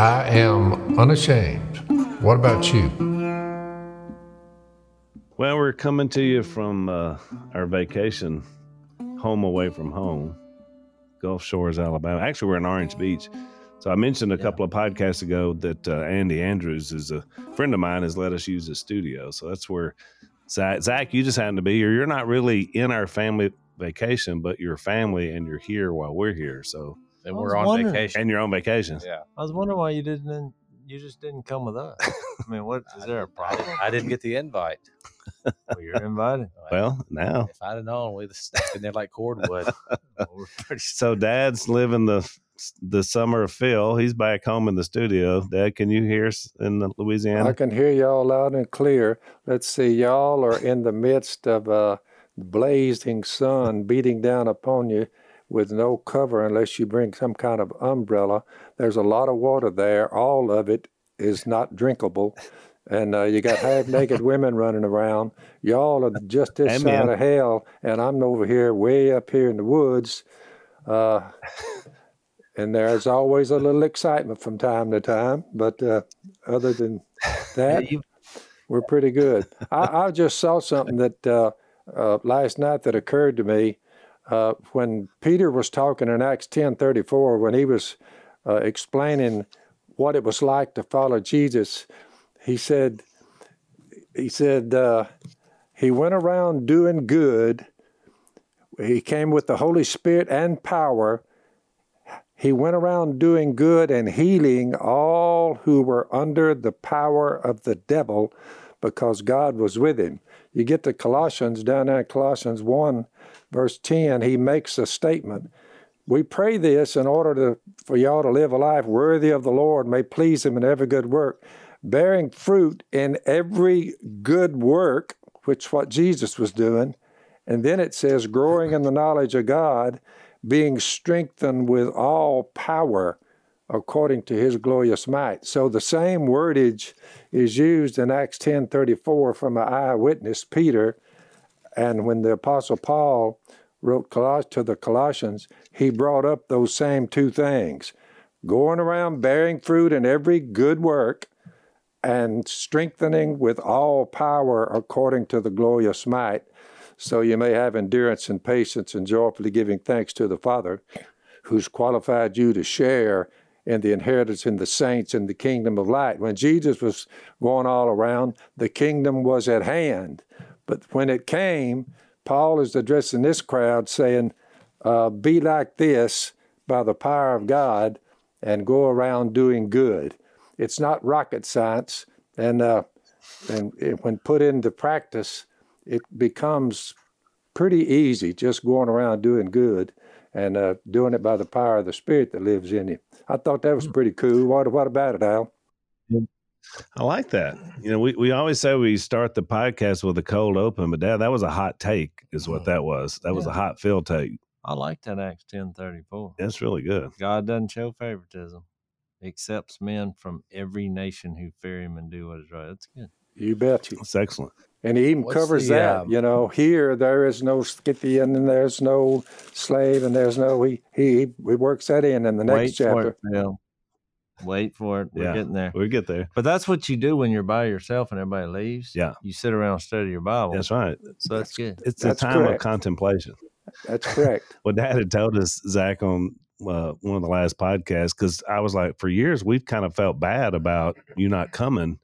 I am unashamed. What about you? Well, we're coming to you from uh, our vacation home away from home, Gulf Shores, Alabama. Actually, we're in Orange Beach. So I mentioned a yeah. couple of podcasts ago that uh, Andy Andrews is a friend of mine has let us use his studio. So that's where Zach, Zach, you just happen to be here. You're not really in our family vacation, but you're family and you're here while we're here. So and we're on wondering. vacation. And you're on vacation. Yeah. I was wondering why you didn't you just didn't come with us. I mean, what is there a problem? I didn't get the invite. well, you're invited. Well, now if I'd have known, we'd have been there like cordwood. so, Dad's living the the summer of Phil. He's back home in the studio. Dad, can you hear us in Louisiana? I can hear y'all loud and clear. Let's see, y'all are in the midst of a blazing sun beating down upon you with no cover unless you bring some kind of umbrella. There's a lot of water there. All of it is not drinkable. And uh, you got half naked women running around. Y'all are just this side of hell, and I'm over here, way up here in the woods. Uh, and there's always a little excitement from time to time. But uh, other than that, we're pretty good. I, I just saw something that uh, uh, last night that occurred to me uh, when Peter was talking in Acts 10:34, when he was uh, explaining what it was like to follow Jesus, he said, he said uh, he went around doing good. He came with the Holy Spirit and power. He went around doing good and healing all who were under the power of the devil because God was with him. You get to Colossians, down there in Colossians 1, verse 10, he makes a statement. We pray this in order to, for y'all to live a life worthy of the Lord, may please him in every good work, bearing fruit in every good work, which what Jesus was doing. And then it says, growing in the knowledge of God, being strengthened with all power according to his glorious might. So the same wordage is used in Acts 10:34 from an eyewitness Peter and when the apostle Paul wrote to the Colossians, he brought up those same two things. Going around bearing fruit in every good work and strengthening with all power according to the glorious might, so you may have endurance and patience and joyfully giving thanks to the Father, who's qualified you to share in the inheritance in the saints in the kingdom of light. When Jesus was going all around, the kingdom was at hand. But when it came, Paul is addressing this crowd saying, uh, Be like this by the power of God and go around doing good. It's not rocket science. And, uh, and when put into practice, it becomes pretty easy just going around doing good and uh, doing it by the power of the Spirit that lives in you. I thought that was pretty cool. What, what about it, Al? I like that. You know, we, we always say we start the podcast with a cold open, but Dad, that was a hot take, is what that was. That was a hot fill take. I like that Acts ten thirty four. That's really good. God doesn't show favoritism. He accepts men from every nation who fear him and do what is right. That's good. You bet you. That's excellent. And he even What's covers the, that. Uh, you know, here there is no Scythian and there's no slave and there's no he he he works that in in the next chapter. For It, Wait for it. We're yeah, getting there. We get there. But that's what you do when you're by yourself and everybody leaves. Yeah. You sit around and study your Bible. That's right. So that's, that's good. It's that's a time correct. of contemplation. That's correct. well, Dad had told us, Zach, on uh, one of the last podcasts, because I was like, for years, we've kind of felt bad about you not coming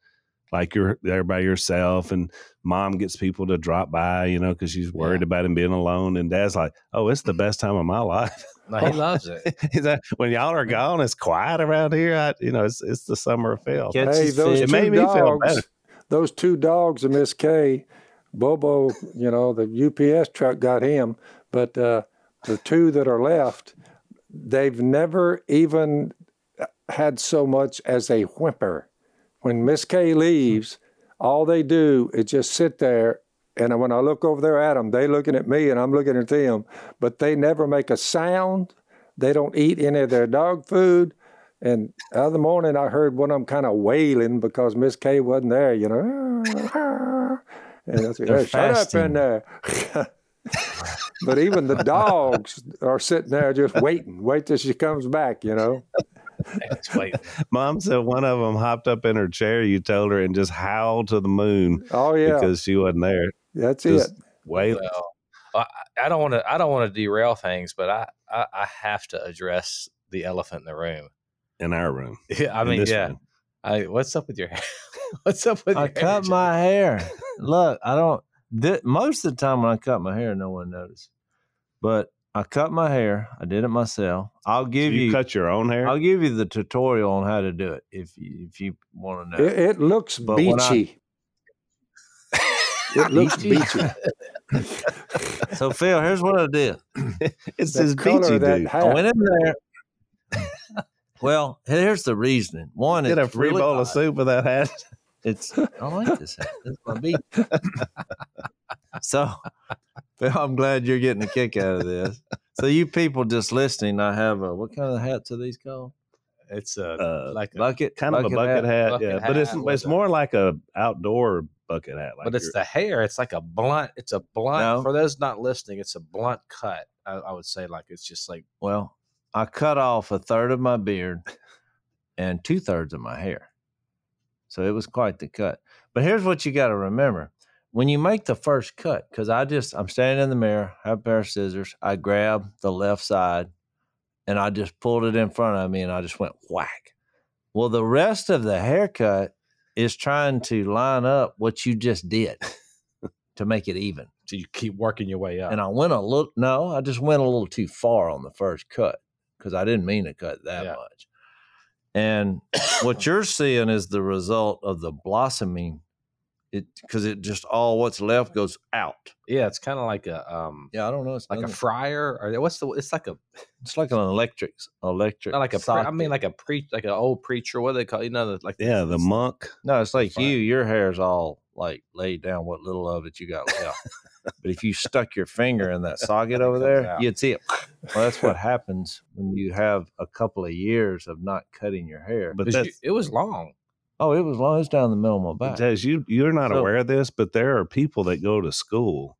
like you're there by yourself and mom gets people to drop by, you know, because she's worried yeah. about him being alone. And dad's like, oh, it's the best time of my life. No, he loves it. He's like, when y'all are gone, it's quiet around here. I, you know, it's it's the summer of Phil. Hey, those it made dogs, me feel better. Those two dogs of Miss Kay, Bobo, you know, the UPS truck got him, but uh, the two that are left, they've never even had so much as a whimper when Miss Kay leaves, all they do is just sit there. And when I look over there at them, they looking at me and I'm looking at them, but they never make a sound. They don't eat any of their dog food. And the other morning, I heard one of them kind of wailing because Miss Kay wasn't there, you know. And I said, hey, shut up in there. but even the dogs are sitting there just waiting, wait till she comes back, you know. That's waiting. Mom said one of them hopped up in her chair. You told her and just howled to the moon Oh yeah, because she wasn't there. that's Just it. wait. Well, I, I don't want to. I don't want to derail things, but I, I, I have to address the elephant in the room. in our room. Yeah, I mean, yeah. room. I, what's up with your hair? what's up with I your hair, I cut Jay? my hair. Look, I don't. Th- most of the time when I cut my hair, no one noticed. But I cut my hair. I did it myself. I'll give you, you. cut your own hair. I'll give you the tutorial on how to do it if you if you want to know. It, it looks But when I- beachy. it looks Beachy? beachy. so Phil, here's what I did. it's The this beachy dude. I went in there. well, here's the reasoning. One, Get a free really bowl of soup with that hat. It's I like this hat. This is my beat. so Phil, I'm glad you're getting a kick out of this. So you people just listening, I have a what kind of hats are these called? It's a Uh, like a, Bucket, kind of a bucket hat, Bucket yeah. But it's it's a- more like a outdoor bucket hat. Like but it's the hair. It's like a blunt. It's a blunt. No. For those not listening, it's a blunt cut. I, I would say like it's just like Well, I cut off a third of my beard and two thirds of my hair. So it was quite the cut. But here's what you got to remember. When you make the first cut, because I just, I'm standing in the mirror, have a pair of scissors. I grab the left side and I just pulled it in front of me and I just went whack. Well, the rest of the haircut is trying to line up what you just did to make it even. so you keep working your way up. And I went a little, no, I just went a little too far on the first cut because I didn't mean to cut that Yeah. much. And what you're seeing is the result of the blossoming. It because it just all what's left goes out. yeah, it's kind of like a um Yeah, I don't know. It's like a fryer or what's the? It's like a it's like an electric electric. not like a. Pre- I mean like a pre like an old preacher. What do they call you know the, like yeah, the monk. no, it's like you. Your hair's all like laid down. What little of it you got left. but if you stuck your finger in that socket over there, out. you'd see it. Well, that's what happens when you have a couple of years of not cutting your hair. But you- it was long. Oh, it was long. It was down the middle of my back. Jez, you you're not So- aware of this, but there are people that go to school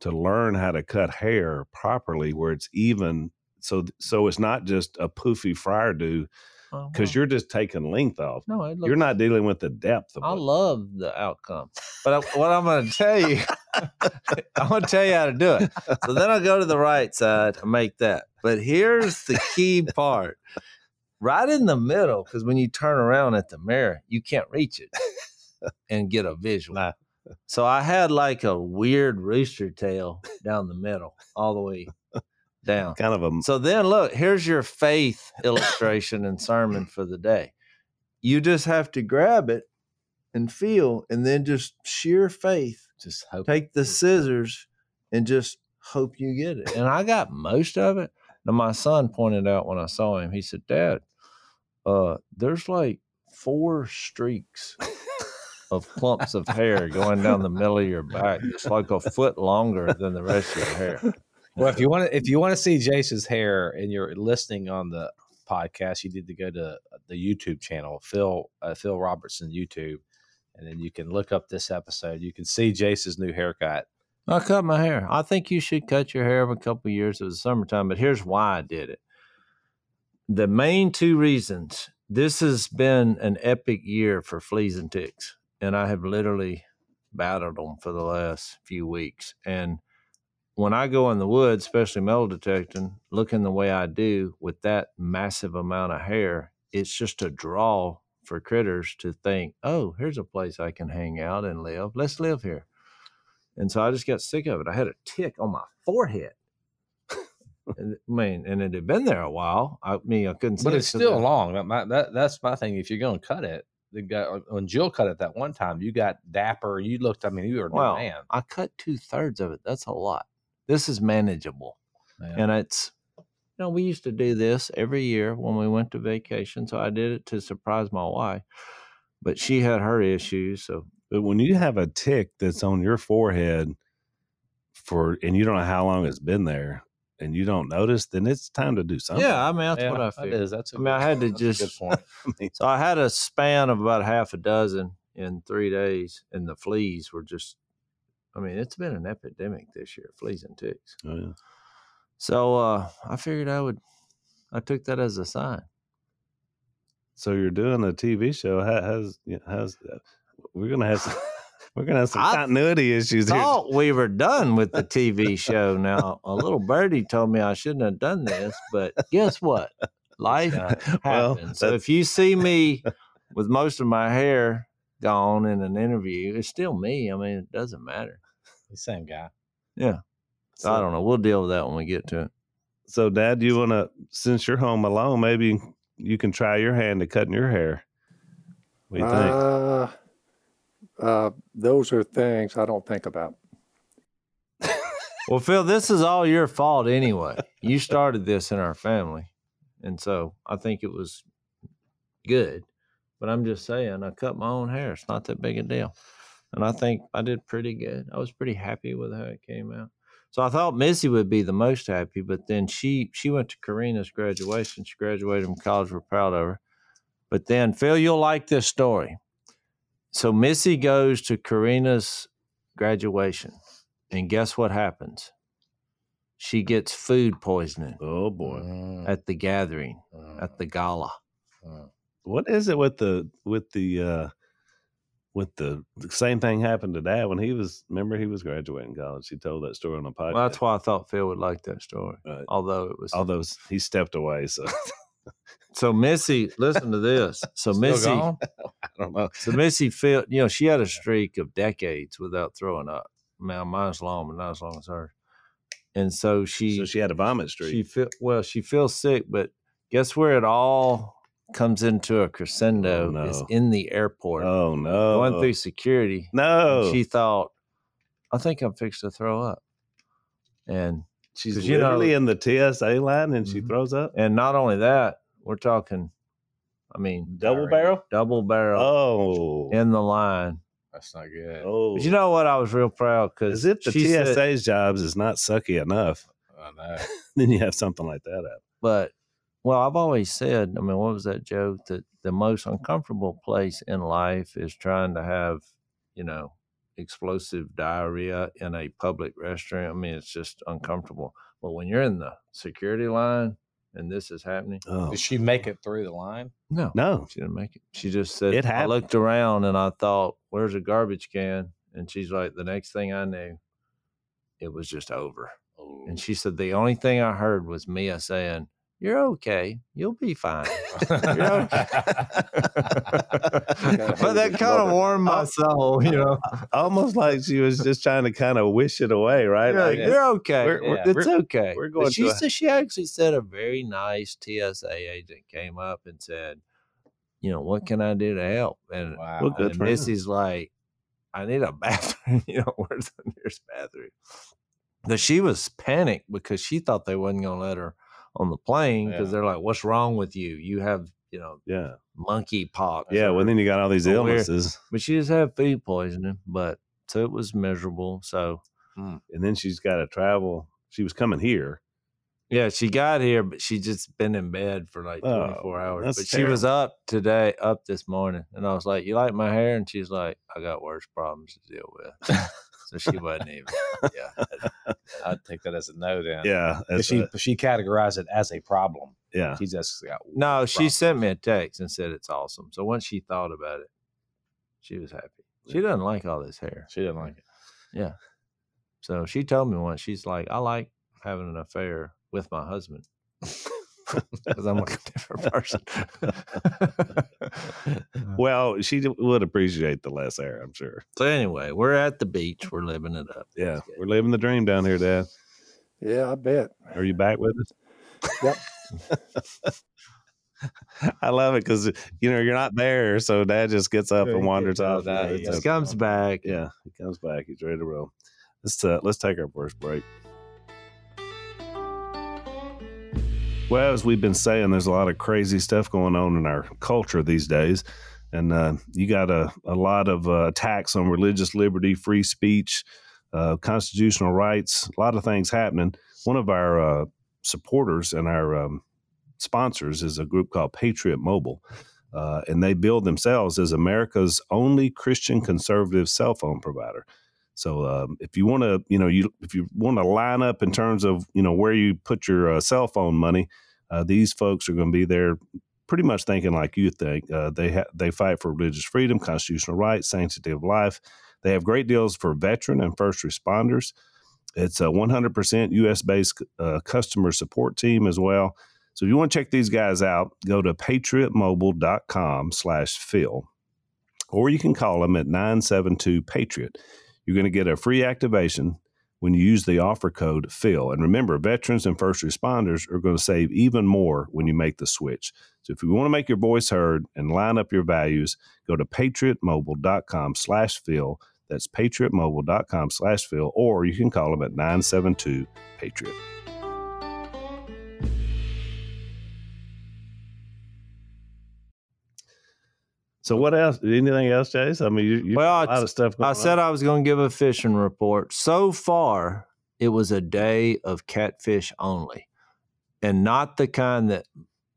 to learn how to cut hair properly, where it's even. So so it's not just a poofy fryer do Oh, because you're just taking length off. no, it You're not dealing with the depth of I what- love the outcome, but I, what I'm going to tell you, I'm going to tell you how to do it. So then I go to the right side and make that. But here's the key part: right in the middle, because when you turn around at the mirror, you can't reach it and get a visual. Nah. So I had like a weird rooster tail down the middle, all the way down. kind of a So then look, here's your faith illustration and sermon for the day. You just have to grab it and feel, and then just sheer faith. Just hope. Take the scissors and just hope you get it. And I got most of it. Now my son pointed out when I saw him, he said, Dad, uh, there's like four streaks of clumps of hair going down the middle of your back. It's like a foot longer than the rest of your hair. Well, if you want to, if you want to see Jase's hair and you're listening on the podcast, you need to go to the YouTube channel, Phil uh, Phil Robertson YouTube, and then you can look up this episode. You can see Jase's new haircut. I cut my hair. I think you should cut your hair every couple years. It was summertime, but here's why I did it. The main two reasons. This has been an epic year for fleas and ticks, and I have literally battled them for the last few weeks. And when I go in the woods, especially metal detecting, looking the way I do with that massive amount of hair, it's just a draw for critters to think, oh, here's a place I can hang out and live. Let's live here. And so I just got sick of it. I had a tick on my forehead. and, I mean, and it had been there a while. I mean, I couldn't see But it still I- long. My- that that's my thing. If you're going to cut it, the guy uh, when Jill cut it that one time, you got dapper. You looked. I mean, you were Well, man. I cut two thirds of it. That's a lot. This is manageable. Yeah. And it's, you know, we used to do this every year when we went to vacation. So I did it to surprise my wife. But she had her issues. So But when you have a tick that's on your forehead for and you don't know how long it's been there and you don't notice, then it's time to do something. yeah, I mean, that's Yeah, what I that figured. is. That's. a I mean, I had to that's a good just- point. I mean, So I had a span of about half a dozen in three days, and the fleas were just. I mean, it's been an epidemic this year, fleas and ticks. oh, yeah. So uh, I figured I would. I took that as a sign. So you're doing a TV show. How, how's yeah, how's that? We're gonna have some, we're gonna have some I continuity issues here. Thought we were done with the TV show. Now, a little birdie told me I shouldn't have done this, but guess what? Life happens. Well, so if you see me with most of my hair gone in an interview, it's still me. I mean, it doesn't matter. The same guy. Yeah. So I don't know. We'll deal with that when we get to it. So, Dad, you want to, since you're home alone, maybe you can try your hand at cutting your hair. What do you think? Uh, uh, those are things I don't think about. Well, Phil, this is all your fault anyway. You started this in our family. And so I think it was good. But I'm just saying, I cut my own hair. It's not that big a deal. And I think I did pretty good. I was pretty happy with how it came out. So I thought Missy would be the most happy, but then she she went to Karina's graduation. She graduated from college. We're proud of her. But then, Phil, you'll like this story. So Missy goes to Karina's graduation. And guess what happens? She gets food poisoning Oh boy, Mm, at the gathering, mm, at the gala. mm. what is it with the with the uh with the, the same thing happened to Dad when he was? Remember, he was graduating college. He told that story on a podcast. Well, that's why I thought Phil would like that story. Right. Although it was Although he stepped away, so so Missy, listen to this. So Still Missy, gone? I don't know. so Missy felt, you know, she had a streak of decades without throwing up. Man, mine's long, but not as long as hers. And so she so she had a vomit streak. She felt well. She feels sick, but guess where it all comes into a crescendo Oh, is in the airport. oh no! Going through security, no, she thought, "I think I'm fixed to throw up," and she's you know- literally in the TSA line and she Mhm. throws up. and not only that, we're talking, I mean, Double barrel. double barrel Oh, in the line. That's not good. oh. But you know what? I was real proud because if the TSA's jobs is not sucky enough, I know. then you have something like that happen. but well, I've always said, I mean, what was that joke that the most uncomfortable place in life is trying to have, you know, explosive diarrhea in a public restroom. I mean, it's just uncomfortable. But when you're in the security line and this is happening, Oh Did she make it through the line? no, no, she didn't make it. She just said, It happened. I looked around and I thought, where's a garbage can? And she's like, the next thing I knew, it was just over. Oh. And she said, the only thing I heard was Mia saying, You're okay. You'll be fine. You're okay. but that kind of warmed my uh, soul, you know. Uh, uh, almost like she was just trying to kind of wish it away, right? Yeah, Like, you're okay. we're- we're- it's we're- okay. we're But going she to a- said she actually said a very nice TSA agent came up and said, you know, what can I do to help? And, Wow. Well, good and for him. Missy's like, I need a bathroom. you know, where's the nearest bathroom? But she was panicked because she thought they wasn't going to let her on the plane because Yeah. they're like, what's wrong with you? You have, you know, yeah, monkey pox. yeah. Well, then you got all these illnesses, but she just had food poisoning, but so it was miserable. So mm. and then she's got to travel. She was coming here. yeah, she got here, but she just been in bed for like Oh, 24 hours. But she was up today, up this morning, and I was like, "You like my hair?" And she's like, "I got worse problems to deal with." so she wasn't even. Yeah, I'd take that as a no then. yeah, She a- she categorized it as a problem. yeah. she just got no, she problems. sent me a text and said it's awesome. So once she thought about it, she was happy. She doesn't like all this hair. She didn't like it. Yeah. So she told me once, she's like, I like having an affair with my husband because I'm like a different person. Well, she would appreciate the less air, I'm sure. so anyway, we're at the beach. We're living it up. Yeah, we're living the dream down here, Dad. Yeah, I bet. Are you back with us? Yep. I love it because you know you're not there, so Dad just gets up Yeah, and wanders off. of that. You know, He Just comes back. Yeah, he comes back. He's ready to roll. Let's uh, let's take our first break. Well, as we've been saying, there's a lot of crazy stuff going on in our culture these days, and uh, you got a, a lot of uh, attacks on religious liberty, free speech, uh, constitutional rights. A lot of things happening. One of our uh, supporters and our um, sponsors is a group called Patriot Mobile uh, and they build themselves as America's only Christian conservative cell phone provider. So um, if you want to, you know, you if you want to line up in terms of you know where you put your uh, cell phone money, uh, these folks are going to be there pretty much thinking like you think. Uh, they ha- they fight for religious freedom, constitutional rights, sanctity of life. They have great deals for veteran and first responders. It's a 100% US based customer support team as well. So if you want to check these guys out, go to patriotmobile.com slash Phil, or you can call them at 972 Patriot. You're going to get a free activation when you use the offer code Phil. And remember, veterans and first responders are going to save even more when you make the switch. So if you want to make your voice heard and line up your values, go to patriotmobile.com slash Phil. That's patriotmobile.com slash Phil, or you can call them at 972 Patriot. So what else? Anything else, Jase? I mean, you, you Well, a lot of stuff. Going I said I was going to give a fishing report. So far, it was a day of catfish only, and not the kind that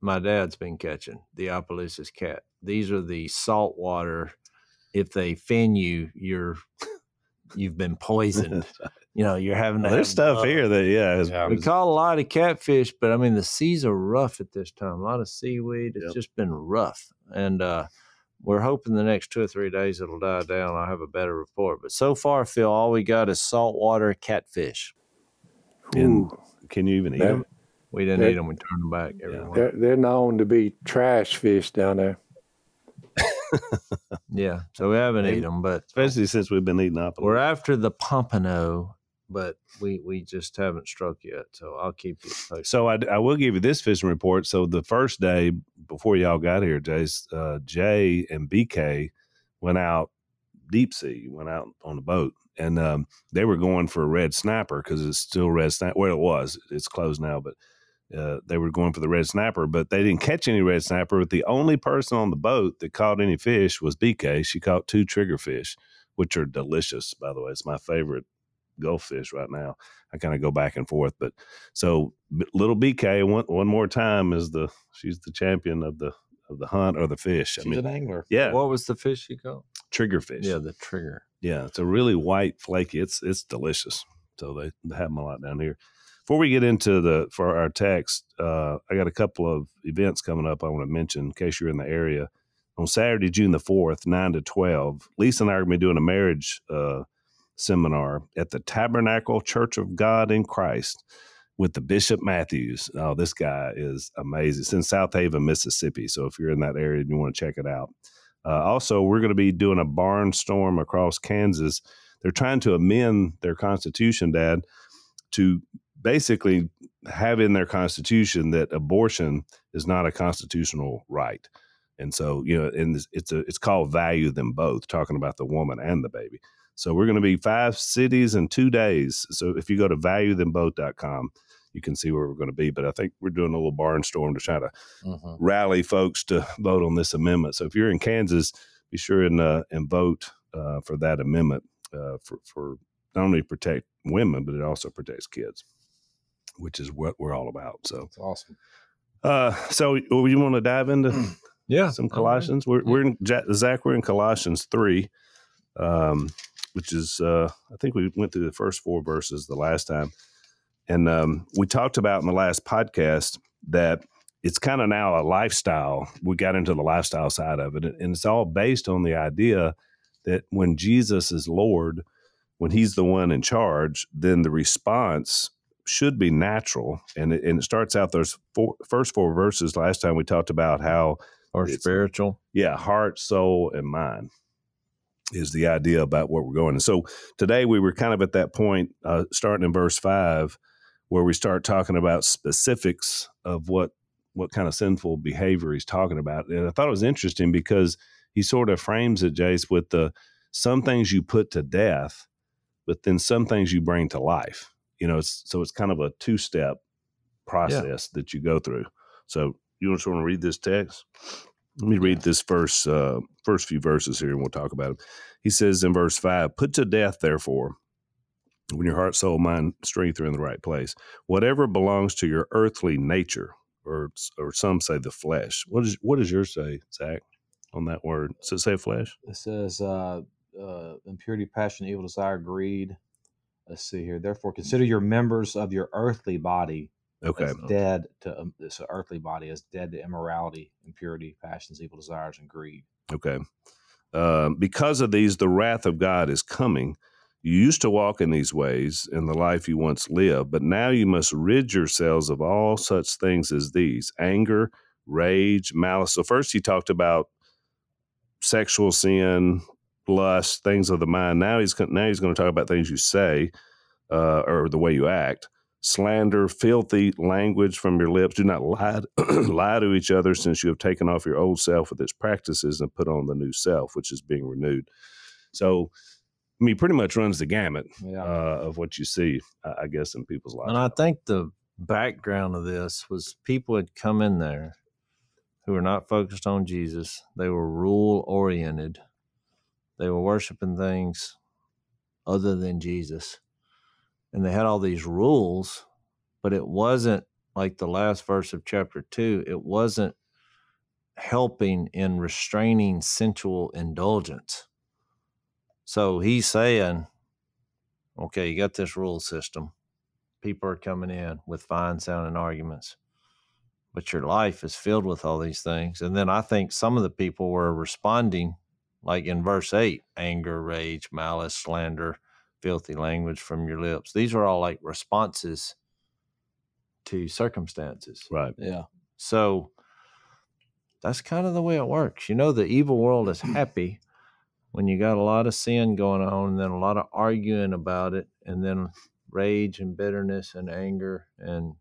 my dad's been catching, the Opelousas cat. These are the saltwater. If they fin you, you're you've been poisoned. You know, you're having to. Well, there's stuff gloves. here that yeah, is, Yeah. We is- caught a lot of catfish, but I mean the seas are rough at this time. A lot of seaweed. It's Yep. just been rough, and uh, we're hoping the next two or three days it'll die down. I'll have a better report. But so far, Phil, all we got is saltwater catfish. And- can you even eat that- them? We didn't That- eat them. We turned them back. Yeah. they're, they're known to be trash fish down there. Yeah, so we haven't eaten them, but Especially since we've been eating up. we're after the pompano, but we we just haven't struck yet. So I'll keep you posted. So I, I will give you this fishing report. So the first day before y'all got here, Jase, uh, Jay and BK went out deep sea, went out on the boat, and um, they were going for a red snapper because it's still red snapper. Well, it was. It's closed now, but uh, they were going for the red snapper. But they didn't catch any red snapper. But the only person on the boat that caught any fish was BK. She caught two triggerfish, which are delicious, by the way. It's my favorite Gulf fish right now. I kind of go back and forth, but so little BK one one more time is the she's the champion of the of the hunt or the fish. I She's mean, an angler. yeah, What was the fish you caught? trigger fish. Yeah, the trigger. yeah, it's a really white, flaky. It's it's delicious. So they, they have them a lot down here. Before we get into the for our text, uh, I got a couple of events coming up I want to mention in case you're in the area. On Saturday, June the fourth, nine to twelve, Lisa and I are going to be doing a marriage uh, seminar at the Tabernacle Church of God in Christ with the Bishop Matthews. Oh, this guy is amazing. It's in Southaven, Mississippi. So if you're in that area and you want to check it out, uh, also we're going to be doing a barnstorm across Kansas. They're trying to amend their constitution, Dad, to basically have in their constitution that abortion is not a constitutional right. And so, you know, and it's- a it's called value them both, talking about the woman and the baby. So we're going to be five cities in two days. So if you go to valuethemboth.com, you can see where we're going to be. But I think we're doing a little barnstorm to try to Mhm. rally folks to vote on this amendment. So if you're in Kansas, be sure and uh, and vote uh, for that amendment uh, for for not only protect women, but it also protects kids, which is what we're all about. So, That's awesome. uh, so well, you want to dive into Yeah, some Colossians? We're we're in Zach. We're in Colossians three, um, which is uh, I think we went through the first four verses the last time, and um, we talked about in the last podcast that it's kind of now a lifestyle. We got into the lifestyle side of it, and it's all based on the idea that when Jesus is Lord, when He's the one in charge, then the response should be natural, and it, and it starts out those four, first four verses. Last time we talked about how or spiritual. yeah, heart, soul, and mind is the idea about where we're going. And so today we were kind of at that point, uh, starting in verse five, where we start talking about specifics of what what kind of sinful behavior he's talking about. And I thought it was interesting because he sort of frames it, Jase, with the some things you put to death, but then some things you bring to life. You know, it's, so it's kind of a two step process that you go through. So you just want to read this text? Let me read this first uh, first few verses here, and we'll talk about it. He says in verse five, "Put to death, therefore, when your heart, soul, mind, strength are in the right place, whatever belongs to your earthly nature, or or some say the flesh. What is what does yours say, Zach, on that word? Does it say flesh? It says uh, uh, impurity, passion, evil desire, greed. Let's see here. Therefore, consider your members of your earthly body Okay. dead to um, this earthly body is dead to immorality, impurity, passions, evil desires, and greed. Okay. Um, because of these, the wrath of God is coming. You used to walk in these ways in the life you once lived, but now you must rid yourselves of all such things as these anger, rage, malice. So, first, he talked about sexual sin, lust, things of the mind. Now he's now he's going to talk about things you say uh, or the way you act. Slander, filthy language from your lips. Do not lie, lie to each other, since you have taken off your old self with its practices and put on the new self, which is being renewed. So, I mean, pretty much runs the gamut Yeah. uh, of what you see, I I guess, in people's lives. And I think the background of this was people had come in there who were not focused on Jesus. They were rule oriented. They were worshiping things other than Jesus. And they had all these rules, but it wasn't like the last verse of chapter two, it wasn't helping in restraining sensual indulgence. So he's saying, okay, you got this rule system people are coming in with fine sounding arguments but your life is filled with all these things and then i think some of the people were responding like in verse 8 anger rage malice slander filthy language from your lips these are all like responses to circumstances right. Yeah. so that's kind of the way it works you know the evil world is happy when you got a lot of sin going on and then a lot of arguing about it and then rage and bitterness and anger and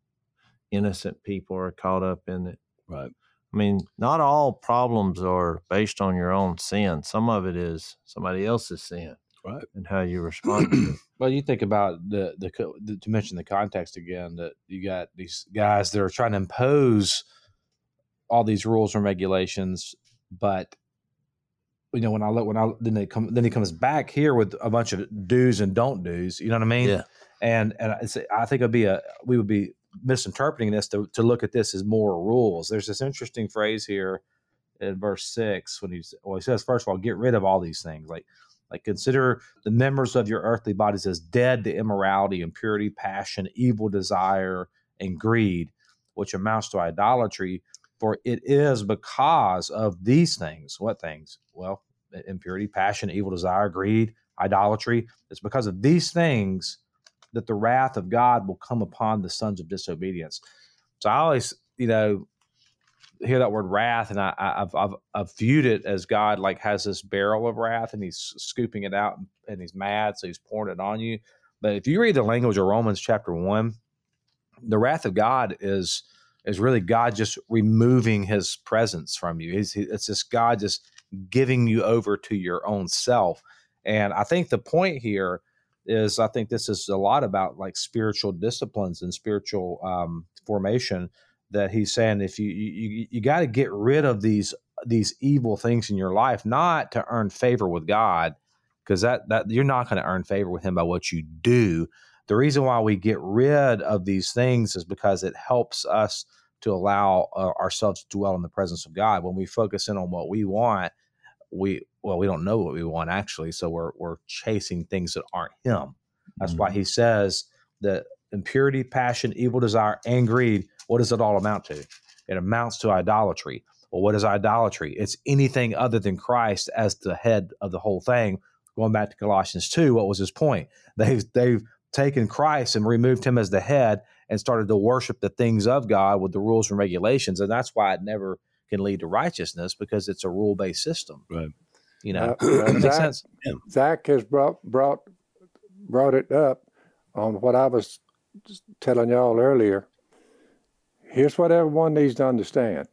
innocent people are caught up in it. Right. I mean, not all problems are based on your own sin. Some of it is somebody else's sin. Right. And how you respond to it. Well, you think about the, the the to mention the context again that you got these guys that are trying to impose all these rules and regulations, but you know when I look when I then they come then he comes back here with a bunch of do's and don't do's. You know what I mean? Yeah. And and it's, I think it'd be a we would be misinterpreting this to to look at this as more rules. There's this interesting phrase here in verse six when he's well he says first of all get rid of all these things like like consider the members of your earthly bodies as dead to immorality, impurity, passion, evil desire, and greed, which amounts to idolatry. For it is because of these things. What things? Well, impurity, passion, evil desire, greed, idolatry. It's because of these things that the wrath of God will come upon the sons of disobedience. So I always, you know, hear that word wrath, and I, I- I've, I've viewed it as God like has this barrel of wrath, and He's scooping it out, and He's mad, so He's pouring it on you. But if you read the language of Romans chapter one, the wrath of God is is really God just removing His presence from you. He- it's just God just giving you over to your own self. And I think the point here is I think this is a lot about like spiritual disciplines and spiritual um, formation that he's saying if you you, you got to get rid of these these evil things in your life not to earn favor with God because that that you're not going to earn favor with him by what you do. The reason why we get rid of these things is because it helps us to allow uh, ourselves to dwell in the presence of God. When we focus in on what we want we well we don't know what we want actually so we're we're chasing things that aren't him. That's why he says that impurity passion evil desire and greed what does it all amount to it amounts to idolatry well what is idolatry it's anything other than christ as the head of the whole thing going back to colossians 2 what was his point they've they've taken christ and removed him as the head and started to worship the things of god with the rules and regulations and that's why it never can lead to righteousness because it's a rule based system. Right. You know, Uh, that make Zach- sense? Zach has brought brought brought it up on what I was telling y'all earlier. Here's what everyone needs to understand,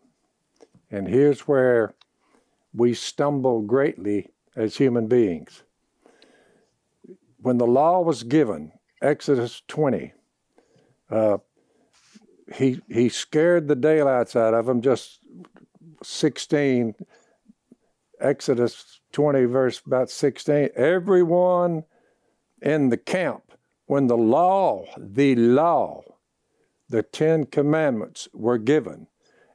and here's where we stumble greatly as human beings. When the law was given, Exodus 20, uh, he he scared the daylights out of them. Just 16 Exodus 20, verse about 16. Everyone in the camp, when the law, the law, the Ten Commandments were given,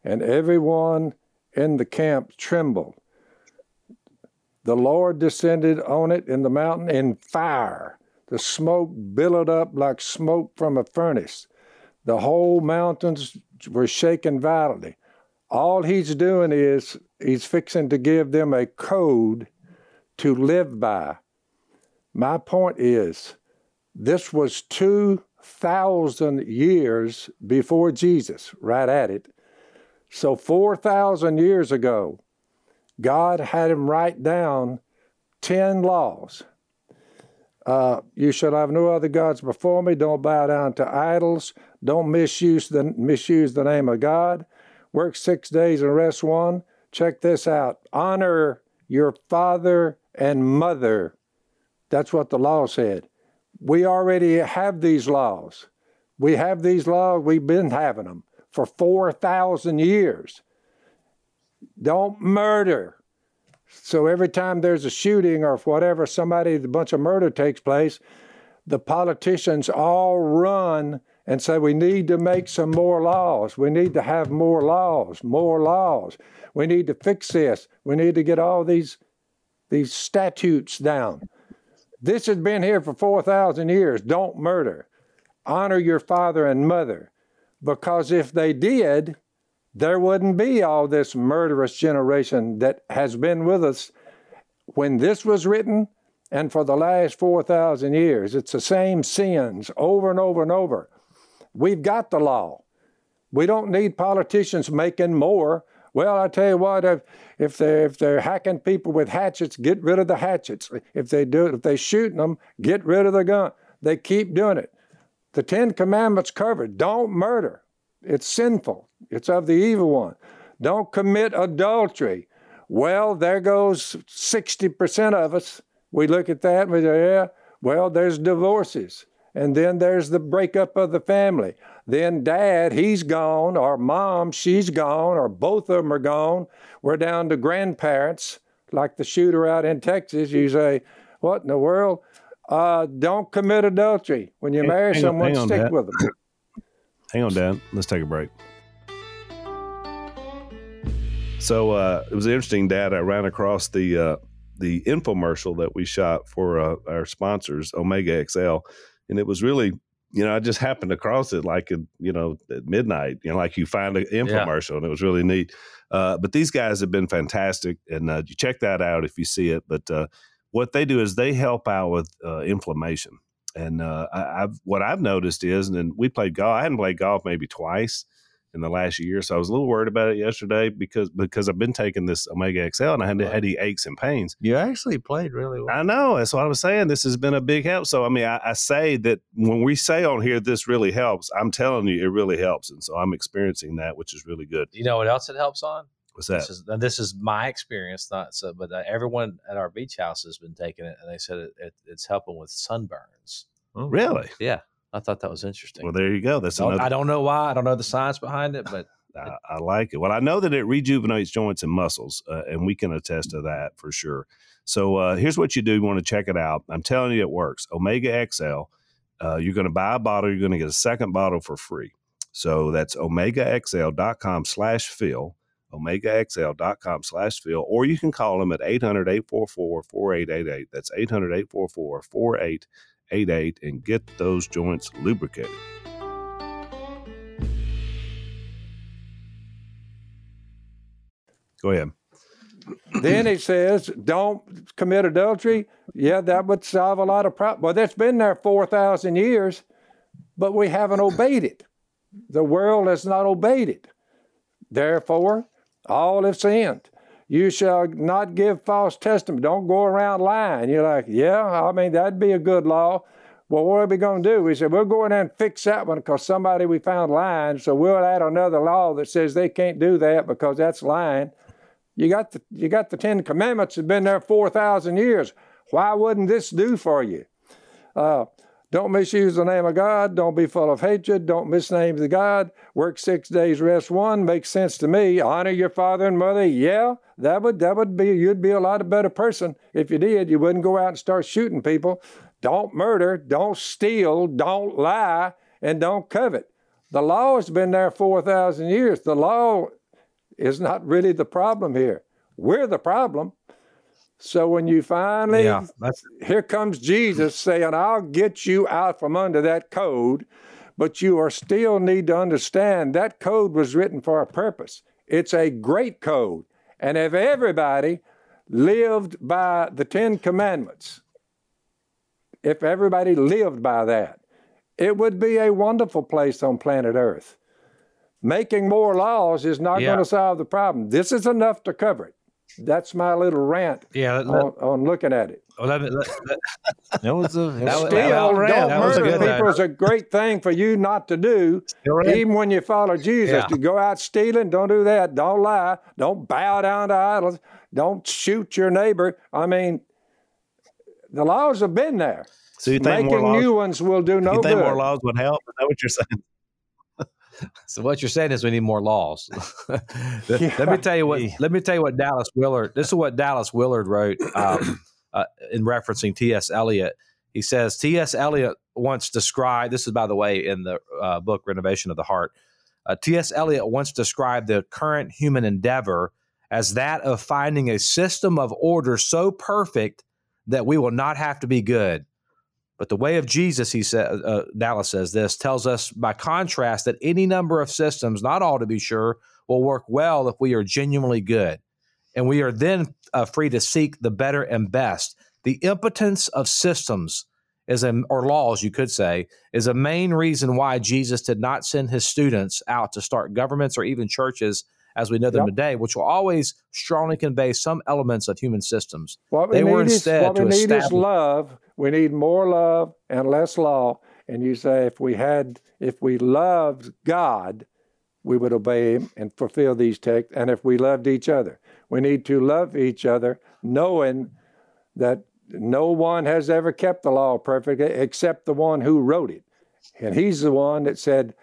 and everyone in the camp trembled. The Lord descended on it in the mountain in fire. The smoke billowed up like smoke from a furnace. The whole mountains were shaken violently. All he's doing is he's fixing to give them a code to live by. My point is, this was 2,000 years before Jesus, right at it. So 4,000 years ago, God had him write down 10 laws. Uh, you shall have no other gods before me. Don't bow down to idols. Don't misuse the, misuse the name of God. Work six days and rest one. Check this out. Honor your father and mother. That's what the law said. We already have these laws. We have these laws. We've been having them for 4,000 years. Don't murder. So every time there's a shooting or whatever, somebody, a bunch of murder takes place, the politicians all run and say, we need to make some more laws. We need to have more laws, more laws. We need to fix this. We need to get all these, these statutes down. This has been here for 4,000 years. Don't murder. Honor your father and mother. Because if they did, there wouldn't be all this murderous generation that has been with us when this was written and for the last 4,000 years. It's the same sins over and over and over. We've got the law. We don't need politicians making more. Well, I tell you what, if, they're if they're hacking people with hatchets, get rid of the hatchets. If they do if they shooting them, get rid of the gun. They keep doing it. The Ten Commandments covered. Don't murder. It's sinful. It's of the evil one. Don't commit adultery. Well, there goes 60% of us. We look at that and we say, yeah, well, there's divorces. And then there's the breakup of the family. Then dad, he's gone, or mom, she's gone, or both of them are gone. We're down to grandparents, like the shooter out in Texas. You say, What in the world? Uh, don't commit adultery. When you marry hang someone, on, stick with them. Hang on, Dad. Let's take a break. So uh, it was interesting, Dad. I ran across the uh, the infomercial that we shot for uh, our sponsors, Omega XL, and it was really you know, I just happened across it like, at, you know, at midnight, you know, like you find an infomercial yeah. and it was really neat. Uh, but these guys have been fantastic and uh, you check that out if you see it. But uh, what they do is they help out with uh, inflammation. And uh, I, have what I've noticed is, and then we played golf. I hadn't played golf maybe twice, in the last year. So I was a little worried about it yesterday because because I've been taking this Omega XL and I had, right. had the aches and pains. You actually played really well. I know. That's what I was saying. This has been a big help. So I mean, I, I say that when we say on here this really helps, I'm telling you it really helps, and so I'm experiencing that, which is really good. You know what else it helps on? What's that? This is, this is my experience, not so, but uh, everyone at our beach house has been taking it, and they said it, it, it's helping with sunburns. Oh, really? Yeah. I thought that was interesting. Well, there you go. That's another... I don't know why. I don't know the science behind it, but I, I, like it. Well, I know that it rejuvenates joints and muscles, uh, and we can attest to that for sure. So uh, here's what you do. You want to check it out. I'm telling you, it works. Omega XL. Uh, you're going to buy a bottle. You're going to get a second bottle for free. So that's omegaxl.com slash Phil, omegaxl.com slash Phil, or you can call them at 800 844 4888. That's 800 844 4888 and get those joints lubricated. Go ahead. then he says, don't commit adultery. Yeah, that would solve a lot of problems. Well, that's been there 4,000 years, but we haven't obeyed it. The world has not obeyed it. Therefore, all have sinned. You shall not give false testimony. Don't go around lying. You're like, yeah, I mean, that'd be a good law. Well, what are we going to do? We said, we'll go in and fix that one because somebody we found lying. So we'll add another law that says they can't do that because that's lying. You got the you got the Ten Commandments have been there four thousand years. Why wouldn't this do for you? Uh, don't misuse the name of God. Don't be full of hatred. Don't misname the God. Work six days, rest one. Makes sense to me. Honor your father and mother. Yeah, that would that would be you'd be a lot of better person if you did. You wouldn't go out and start shooting people. Don't murder. Don't steal. Don't lie, and don't covet. The law has been there four thousand years. The law is not really the problem here. We're the problem. So when you finally, yeah, here comes Jesus saying, I'll get you out from under that code, but you are still need to understand that code was written for a purpose. It's a great code. And if everybody lived by the Ten Commandments, if everybody lived by that, it would be a wonderful place on planet Earth. Making more laws is not Yeah. going to solve the problem. This is enough to cover it. That's my little rant Yeah, let, let, on, on looking at it. Oh, let let- let- That was a That was- Still, that don't that was a murder people one. is a great thing for you not to do, even when you follow Jesus. Yeah. To go out stealing, don't do that. Don't lie. Don't bow down to idols. Don't shoot your neighbor. I mean, the laws have been there. So you think more Making laws? new ones will do no you think good. more laws would help? Is that what you're saying? So what you're saying is we need more laws. let, let me tell you what. Let me tell you what Dallas Willard. This is what Dallas Willard wrote um, uh, in referencing T.S. Eliot. He says T.S. Eliot once described. This is by the way in the uh, book Renovation of the Heart. Uh, T.S. Eliot once described the current human endeavor as that of finding a system of order so perfect that we will not have to be good. But the way of Jesus, he said, uh, Dallas says this, tells us by contrast that any number of systems, not all to be sure, will work well if we are genuinely good. And we are then uh, free to seek the better and best. The impotence of systems is a, or laws, you could say, is a main reason why Jesus did not send his students out to start governments or even churches as we know them Yep. today, which will always strongly convey some elements of human systems. What we They were need is instead what we to need is love. We need more love and less law. And you say if we had, if we loved God, we would obey Him and fulfill these texts. And if we loved each other, we need to love each other, knowing that no one has ever kept the law perfectly except the one who wrote it. And He's the one that said,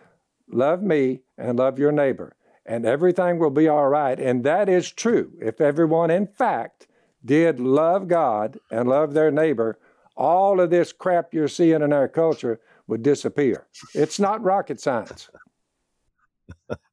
"Love me and love your neighbor." And everything will be all right. And that is true. If everyone, in fact, did love God and love their neighbor, all of this crap you're seeing in our culture would disappear. It's not rocket science.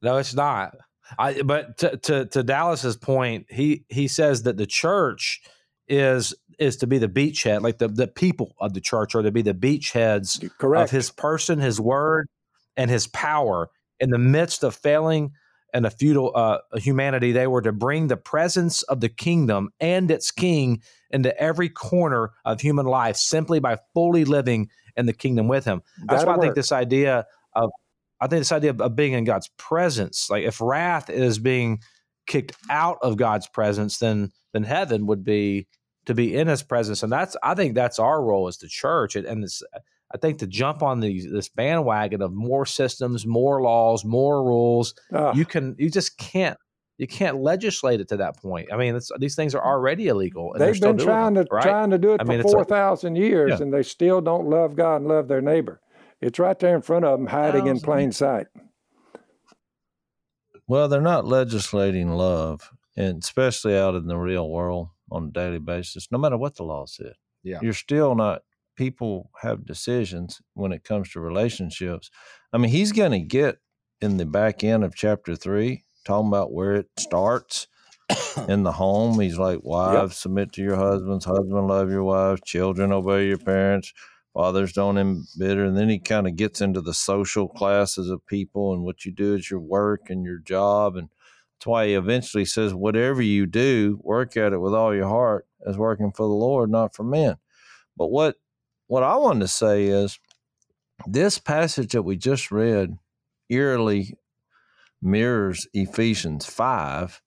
No, it's not. I but to, to to Dallas's point, he he says that the church is is to be the beachhead, like the the people of the church are to be the beachheads Correct. of his person, his word, and his power in the midst of failing and a futile uh, humanity. They were to bring the presence of the kingdom and its king into every corner of human life simply by fully living in the kingdom with him. That's That'll why I think work. this idea of I think this idea of, of being in God's presence, like if wrath is being kicked out of God's presence, then then heaven would be to be in His presence, and that's I think that's our role as the church, and, and this I think to jump on these this bandwagon of more systems, more laws, more rules, Ah, you can you just can't you can't legislate it to that point. I mean, it's, these things are mm. already illegal. And they're they've still been trying them, to right? trying to do it I mean, for it's four thousand years, Yeah. and they still don't love God and love their neighbor. It's right there in front of them, hiding in Thousand plain sight. Well, they're not legislating love, and especially out in the real world on a daily basis, no matter what the law said. Yeah. You're still not, people have decisions when it comes to relationships. I mean, he's going to get in the back end of chapter three, talking about where it starts in the home. He's like, Wives, submit to your husbands, husband, love your wives, children, obey your parents, fathers, don't embitter. And then he kind of gets into the social classes of people and what you do is your work and your job. And that's why he eventually says, Whatever you do, work at it with all your heart as working for the Lord, not for men. But what what I wanted to say is this passage that we just read eerily mirrors Ephesians 5,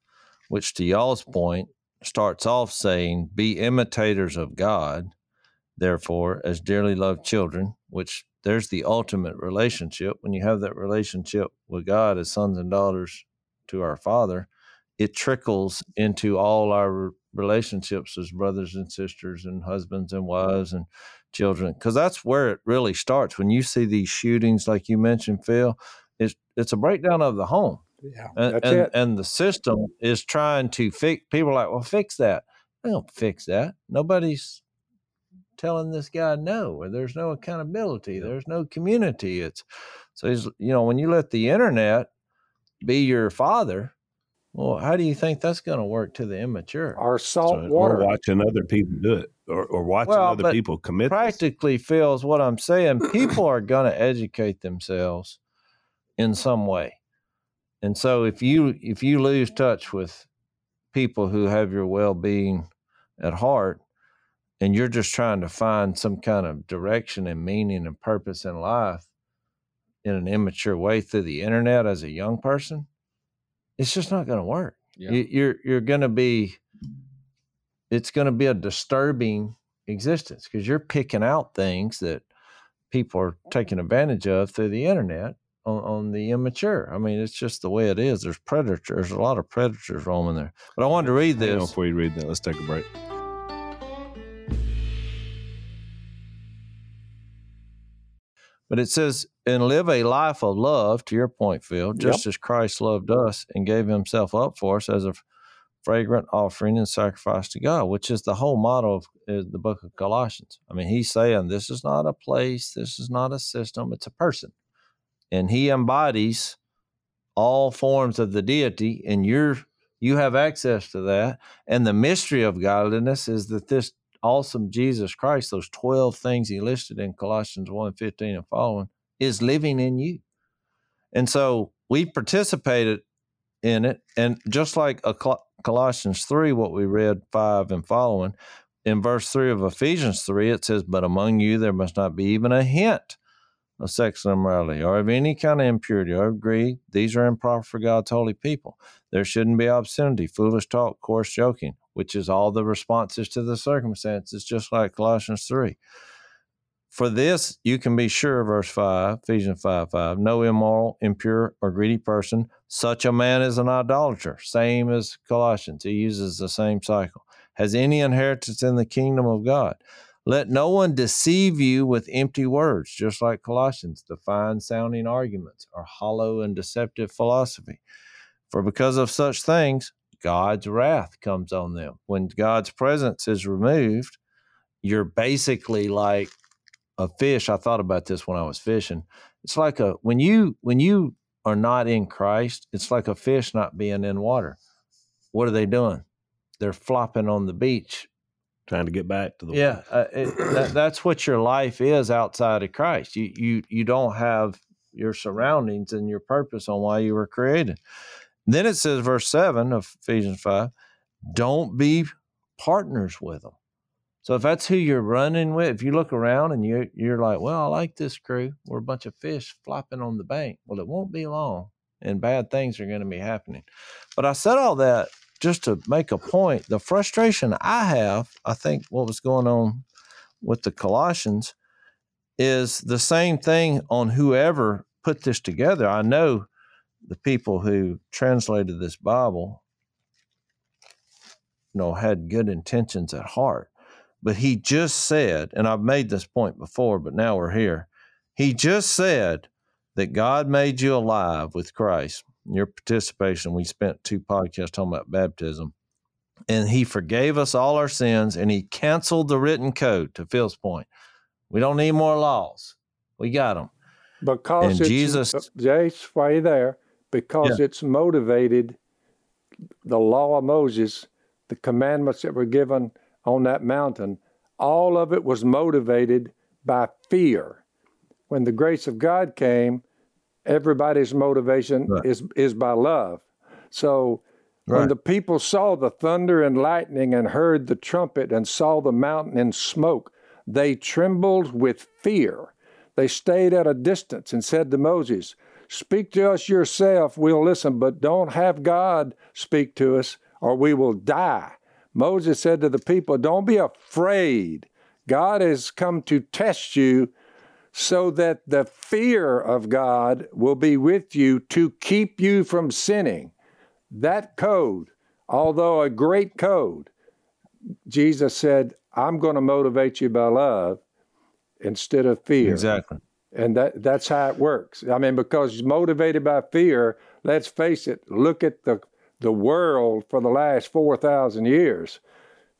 which to y'all's point starts off saying, Be imitators of God, therefore, as dearly loved children, which there's the ultimate relationship. When you have that relationship with God as sons and daughters to our Father, it trickles into all our relationships as brothers and sisters and husbands and wives and children because that's where it really starts when you see these shootings like you mentioned phil it's it's a breakdown of the home Yeah. and That's and, it. and the system is trying to fix people are like well fix that they don't fix that nobody's telling this guy no or there's no accountability there's no community it's so he's you know when you let the internet be your father Well, how do you think that's going to work to the immature? Our salt So, water. or watching other people do it, or, or watching Well, other people commit. this. Practically feels what I'm saying. People are going to educate themselves in some way. And so if you if you lose touch with people who have your well-being at heart and you're just trying to find some kind of direction and meaning and purpose in life in an immature way through the internet as a young person, it's just not going to work. Yeah. You, you're you're going to be it's going to be a disturbing existence because you're picking out things that people are taking advantage of through the internet on, on the immature. I mean, it's just the way it is. There's predators. There's a lot of predators roaming there. But I wanted to read this. before you read that. Let's take a break. But it says, and live a life of love, to your point, Phil, just as Christ loved us and gave himself up for us as a fragrant offering and sacrifice to God, which is the whole motto of uh, the book of Colossians. I mean, he's saying this is not a place, this is not a system, it's a person. And he embodies all forms of the deity, and you're you have access to that. And the mystery of godliness is that this awesome Jesus Christ, those 12 things he listed in Colossians 1 15 and following, is living in you. And so we participated in it. And just like Col- Colossians 3, what we read 5 and following, in verse 3 of Ephesians 3, it says, But among you there must not be even a hint of sexual immorality or of any kind of impurity or of greed. These are improper for God's holy people. There shouldn't be obscenity, foolish talk, coarse joking, which is all the responses to the circumstances, just like Colossians 3. For this you can be sure, verse 5, Ephesians 5 5, no immoral, impure, or greedy person, such a man is an idolater, same as Colossians. He uses the same cycle, has any inheritance in the kingdom of God. Let no one deceive you with empty words, just like Colossians, the fine sounding arguments or hollow and deceptive philosophy. For because of such things, God's wrath comes on them. When God's presence is removed, you're basically like a fish. I thought about this when I was fishing. It's like a when you when you are not in Christ, it's like a fish not being in water. What are they doing? They're flopping on the beach Trying to get back to the yeah, uh, it, that, that's what your life is outside of Christ. You you you don't have your surroundings and your purpose on why you were created. Then it says, verse seven of Ephesians five, don't be partners with them. So if that's who you're running with, if you look around and you you're like, well, I like this crew. We're a bunch of fish flopping on the bank. Well, it won't be long, and bad things are going to be happening. But I said all that just to make a point. The frustration I have, I think, what was going on with the Colossians is the same thing on whoever put this together. I know the people who translated this Bible, you know, had good intentions at heart. But he just said, and I've made this point before, but now we're here. He just said that God made you alive with Christ. Your participation, we spent two podcasts talking about baptism. And he forgave us all our sins and he canceled the written code to Phil's point. We don't need more laws. We got them. Because And it's, Jesus- Jase, why you there? Because it's motivated the law of Moses, the commandments that were given on that mountain, all of it was motivated by fear. When the grace of God came, everybody's motivation Right. is is by love. So when the people saw the thunder and lightning and heard the trumpet and saw the mountain in smoke, they trembled with fear. They stayed at a distance and said to Moses, Speak to us yourself, we'll listen, but don't have God speak to us, or we will die. Moses said to the people, Don't be afraid. God has come to test you so that the fear of God will be with you to keep you from sinning. That code, although a great code, Jesus said, I'm going to motivate you by love instead of fear. Exactly. And that, that's how it works. I mean, because motivated by fear, let's face it, look at the, the world for the last 4,000 years.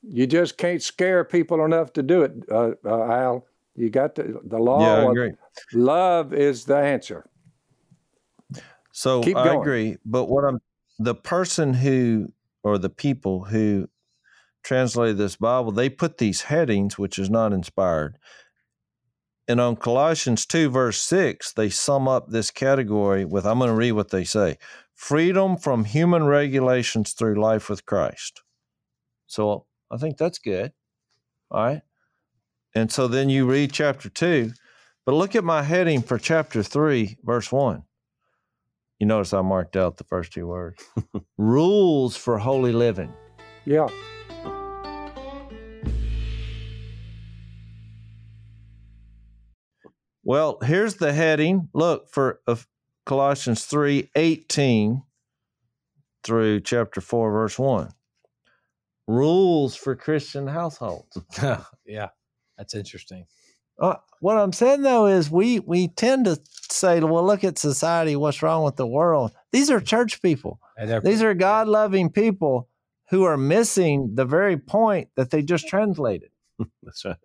You just can't scare people enough to do it, uh, uh, Al. You got the, the law. Yeah, I agree. Love is the answer. So Keep I going. agree. But what I'm the person who or the people who translated this Bible, they put these headings, which is not inspired. And on Colossians 2, verse 6, they sum up this category with I'm going to read what they say freedom from human regulations through life with Christ. So I think that's good. All right. And so then you read chapter 2, but look at my heading for chapter 3, verse 1. You notice I marked out the first two words rules for holy living. Yeah. Well, here's the heading. Look for uh, Colossians 3 18 through chapter 4, verse 1. Rules for Christian households. yeah, that's interesting. Uh, what I'm saying though is we we tend to say, well, look at society, what's wrong with the world? These are church people. These are God loving people who are missing the very point that they just translated. That's right.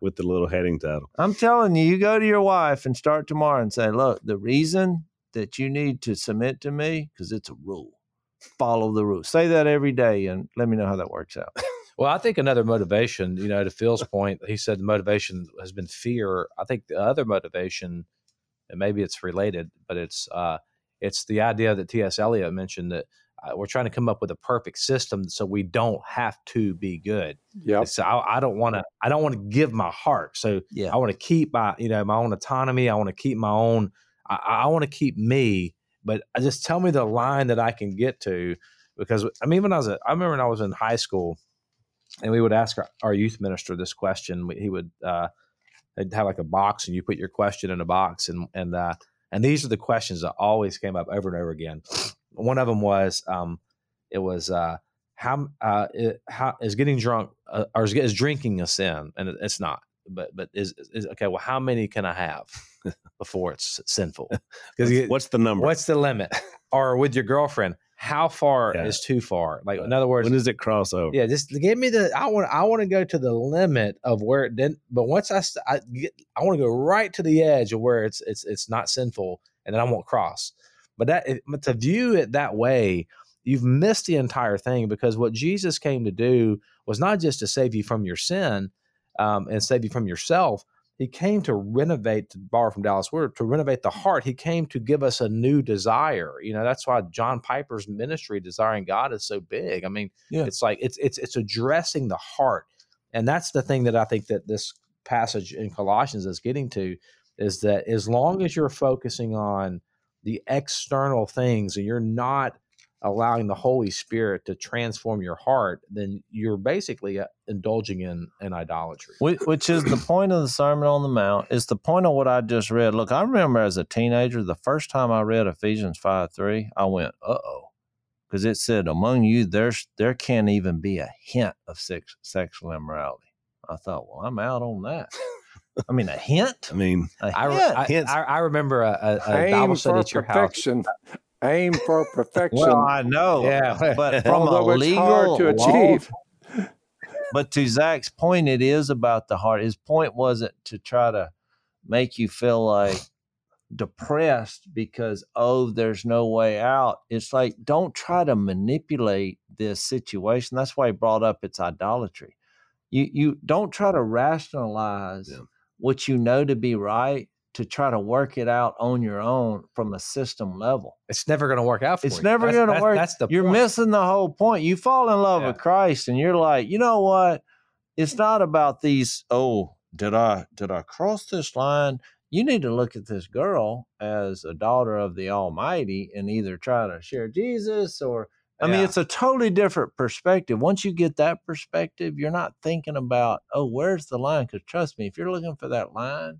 With the little heading title. I'm telling you, you go to your wife and start tomorrow and say, look, the reason that you need to submit to me, because it's a rule. Follow the rule. Say that every day and let me know how that works out. Well, I think another motivation, you know, to Phil's point, he said the motivation has been fear. I think the other motivation, and maybe it's related, but it's uh, it's the idea that T.S. Eliot mentioned that uh, we're trying to come up with a perfect system so we don't have to be good. Yep. So I, I don't want to. I don't want to give my heart. So Yeah. I want to keep my, you know, my own autonomy. I want to keep my own. I, I want to keep me. But I just tell me the line that I can get to, because I mean, when I was, a, I remember when I was in high school, and we would ask our, our youth minister this question. We- He would, uh, they'd have like a box, and you put your question in a box, and and uh, and these are the questions that always came up over and over again. One of them was, um, it was. Uh, how uh it, how is getting drunk uh, or is, is drinking a sin and it, it's not but but is, is okay well how many can i have before it's sinful because What's, what's the number? what's the limit or with your girlfriend how far Yeah. is too far like in other words when does it cross over? yeah just give me the i want i want to go to the limit of where it didn't but once i i get i want to go right to the edge of where it's it's it's not sinful and then i won't cross but that it- but to view it that way you've missed the entire thing because what jesus came to do was not just to save you from your sin um, and save you from yourself he came to renovate to borrow from dallas word to renovate the heart. He came to give us a new desire. You know that's why john piper's ministry desiring god is so big. I mean Yeah. it's like it's it's it's addressing the heart. And that's the thing that i think that this passage in colossians is getting to is that as long as you're focusing on the external things and you're not allowing the holy spirit to transform your heart then you're basically uh, indulging in in idolatry Which, which is the point of the Sermon on the Mount. It's the point of what I just read. Look, I remember as a teenager, the first time I read Ephesians 5 3, I went, uh oh. Because it said, among you, there's there can't even be a hint of sex, sexual immorality. I thought, well, I'm out on that. I mean, a hint? I mean, A I, re- hint? I, I, I remember a, a, a Bible study for at your house. Perfection. Aim for perfection. well, I know. Yeah. But from a Although it's legal hard to law achieve. But to Zach's point, it is about the heart. His point wasn't to try to make you feel like depressed because, oh, there's no way out. It's like, don't try to manipulate this situation. That's why he brought up it's idolatry. You, you don't try to rationalize Yeah. what you know to be right to try to work it out on your own from a system level. It's never going to work out for It's you. never going to work. That's the you're point. missing the whole point. You fall in love Yeah. with Christ, and you're like, you know what? It's not about these. Oh, did I did I cross this line? You need to look at this girl as a daughter of the Almighty, and either try to share Jesus or. I mean, it's a totally different perspective. Once you get that perspective, you're not thinking about, oh, where's the line? Because trust me, if you're looking for that line,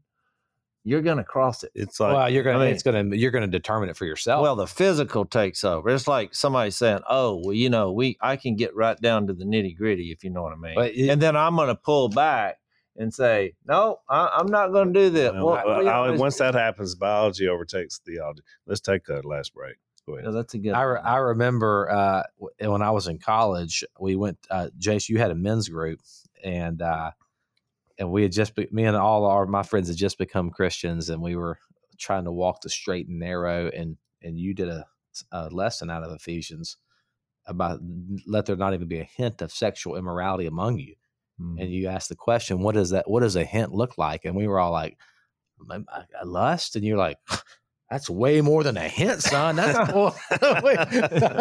you're going to cross it. it's like well, you're gonna. I mean- it's gonna. You're gonna determine it for yourself. Well, the physical takes over. It's like somebody saying, "Oh, well, you know, we I can get right down to the nitty gritty if you know what I mean." It- and then I'm going to pull back and say, "No, I, I'm not going to do that." Well, Well, well, we I- once that happens, biology overtakes theology. Let's take a last break. Go ahead. Yeah, that's a good. I, re- I remember uh, when I was in college, we went. Uh, Jase, you had a men's group, and uh, and we had just be, me and all our my friends had just become Christians, and we were trying to walk the straight and narrow, and and you did a uh, lesson out of Ephesians about let there not even be a hint of sexual immorality among you. Mm. And you asked the question, what does that? What does a hint look like? And we were all like, "Um, I, I lust, and you're like. That's way more than a hint, son. That's cool.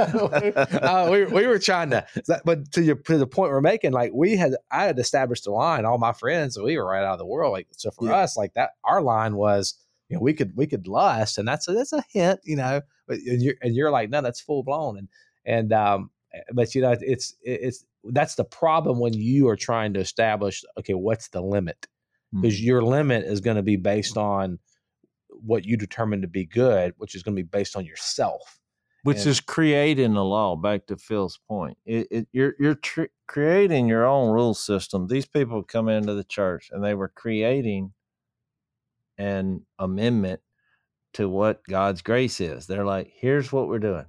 uh, we, we were trying to, but to your to the point we're making, like we had, I had established a line. All my friends, we were right out of the world. Like so, for Yeah. us, like that, our line was, you know, we could we could lust, and that's a, that's a hint, you know. But and you're and you're like, no, that's full blown, and and um, but you know, it's it's that's the problem when you are trying to establish, okay, what's the limit? Because your limit is going to be based on what you determine to be good, which is going to be based on yourself. which And- is creating the law. Back to Phil's point, it, it, you're you're tr- creating your own rule system. These people come into the church and they were creating an amendment to what God's grace is. They're like, here's what we're doing.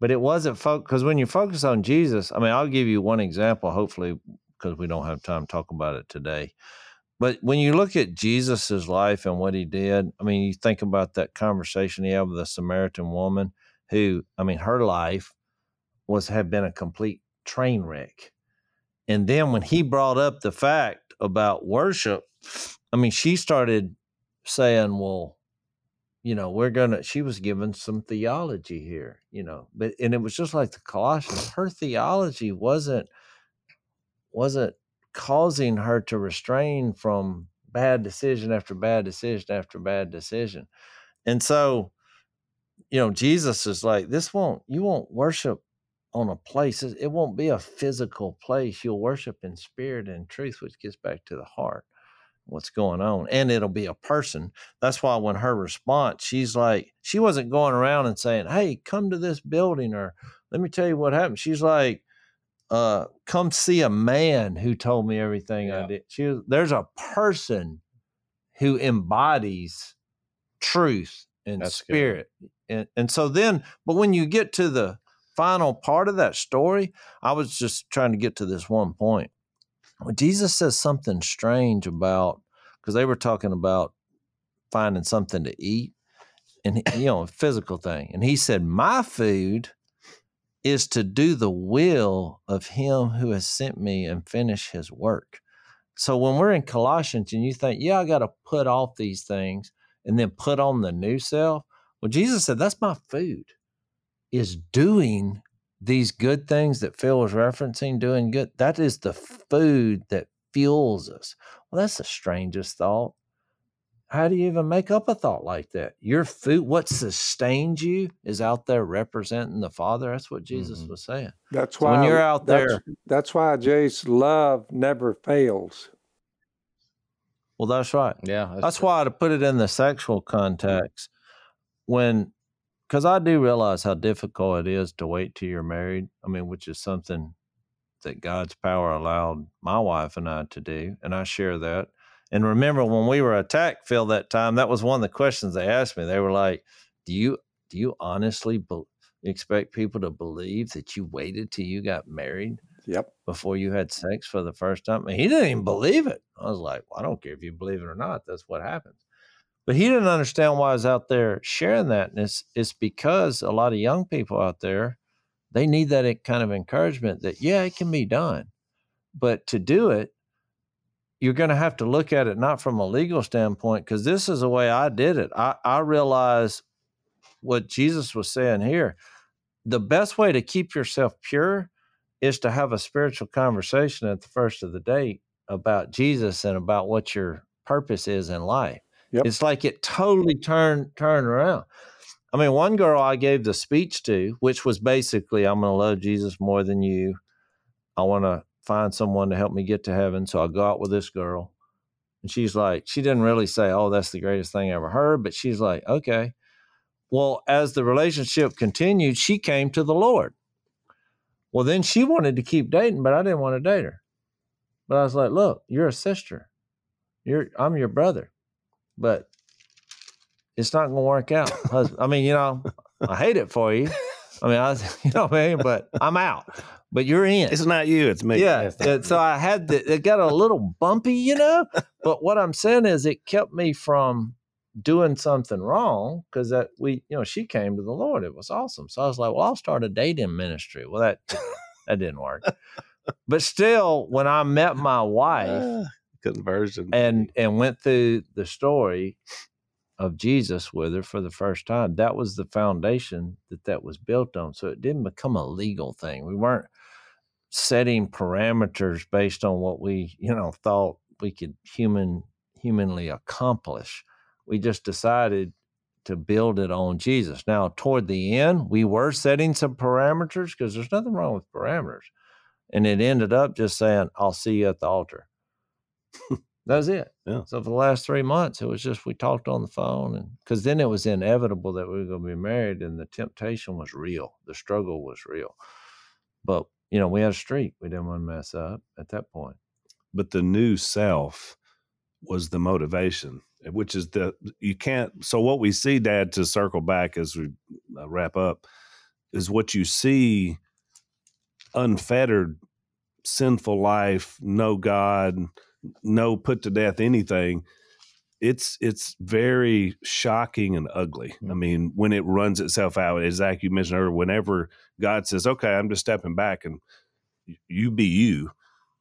But it wasn't focused because when you focus on Jesus, I mean, I'll give you one example, hopefully, because we don't have time to talk about it today. But when you look at Jesus's life and what he did, I mean, you think about that conversation he had with the Samaritan woman who, I mean, her life was had been a complete train wreck. And then when he brought up the fact about worship, I mean, she started saying, well, you know, we're gonna she was given some theology here, you know, but and it was just like the Colossians, her theology wasn't wasn't causing her to restrain from bad decision after bad decision after bad decision. And so, you know, Jesus is like, this won't, you won't worship on a place. It won't be a physical place. You'll worship in spirit and truth, which gets back to the heart, what's going on. And it'll be a person. That's why when her response, she's like, she wasn't going around and saying, Hey, come to this building or let me tell you what happened. She's like, uh, come see a man who told me everything I did. She was, there's a person who embodies truth and That's good. spirit. And and so then, but when you get to the final part of that story, I was just trying to get to this one point. When Jesus says something strange about because they were talking about finding something to eat and you know, a physical thing. And he said, My food is to do the will of him who has sent me and finish his work. So when we're in Colossians and you think, yeah, I got to put off these things and then put on the new self, well, Jesus said, that's my food, is doing these good things that Phil was referencing, doing good. That is the food that fuels us. Well, that's the strangest thought. How do you even make up a thought like that? Your food, what sustains you, is out there representing the Father. That's what Jesus Mhm. was saying. That's So why when you're out that's, there- That's why Jay's love never fails. Well, that's right. Yeah, That's why to put it in the sexual context, when, because I do realize how difficult it is to wait till you're married. I mean, which is something that God's power allowed my wife and I to do, and I share that. And remember when we were attacked, Phil, that time, that was one of the questions they asked me. They were like, "Do you do you honestly be- expect people to believe that you waited till you got married?" Yep. before you had sex for the first time. And he didn't even believe it. I was like, well, I don't care if you believe it or not. That's what happens. But he didn't understand why I was out there sharing that. And it's, it's because a lot of young people out there, they need that kind of encouragement that, yeah, it can be done. But to do it, you're going to have to look at it not from a legal standpoint, because this is the way I did it. I, I realized what Jesus was saying here. The best way to keep yourself pure is to have a spiritual conversation at the first of the day about Jesus and about what your purpose is in life. Yep. It's like it totally turned turned around. I mean, one girl I gave the speech to, which was basically, I'm going to love Jesus more than you. I want to find someone to help me get to heaven. So I go out with this girl. And she's like, she didn't really say, Oh, that's the greatest thing I ever heard. But she's like, Okay. Well, as the relationship continued, she came to the Lord. Well, then she wanted to keep dating, but I didn't want to date her. But I was like, look, you're a sister. You're I'm your brother. But it's not gonna work out. I mean, you know, I hate it for you. I mean, I was, you know what I mean, but I'm out. But you're in. It's not you, it's me. Yeah. uh, so I had the, it got a little bumpy, you know. But what I'm saying is, it kept me from doing something wrong because that we, you know, she came to the Lord. It was awesome. So I was like, well, I'll start a dating ministry. Well, that that didn't work. But still, when I met my wife Ah, conversion. and and went through the story of Jesus with her for the first time, that was the foundation that that was built on. So it didn't become a legal thing. We weren't setting parameters based on what we, you know, thought we could human humanly accomplish. We just decided to build it on Jesus. Now, toward the end, we were setting some parameters because there's nothing wrong with parameters. And it ended up just saying, I'll see you at the altar. that was it. Yeah. So for the last three months, it was just we talked on the phone, and because then it was inevitable that we were going to be married, and the temptation was real, the struggle was real. But you know, we had a streak. We didn't want to mess up at that point. but the new self was the motivation which is the you can't so what we see dad to circle back as we uh, wrap up is what you see unfettered sinful life no god no put to death anything it's it's very shocking and ugly. I mm-hmm. mean when it runs itself out as zach you mentioned earlier whenever god says okay i'm just stepping back and you be you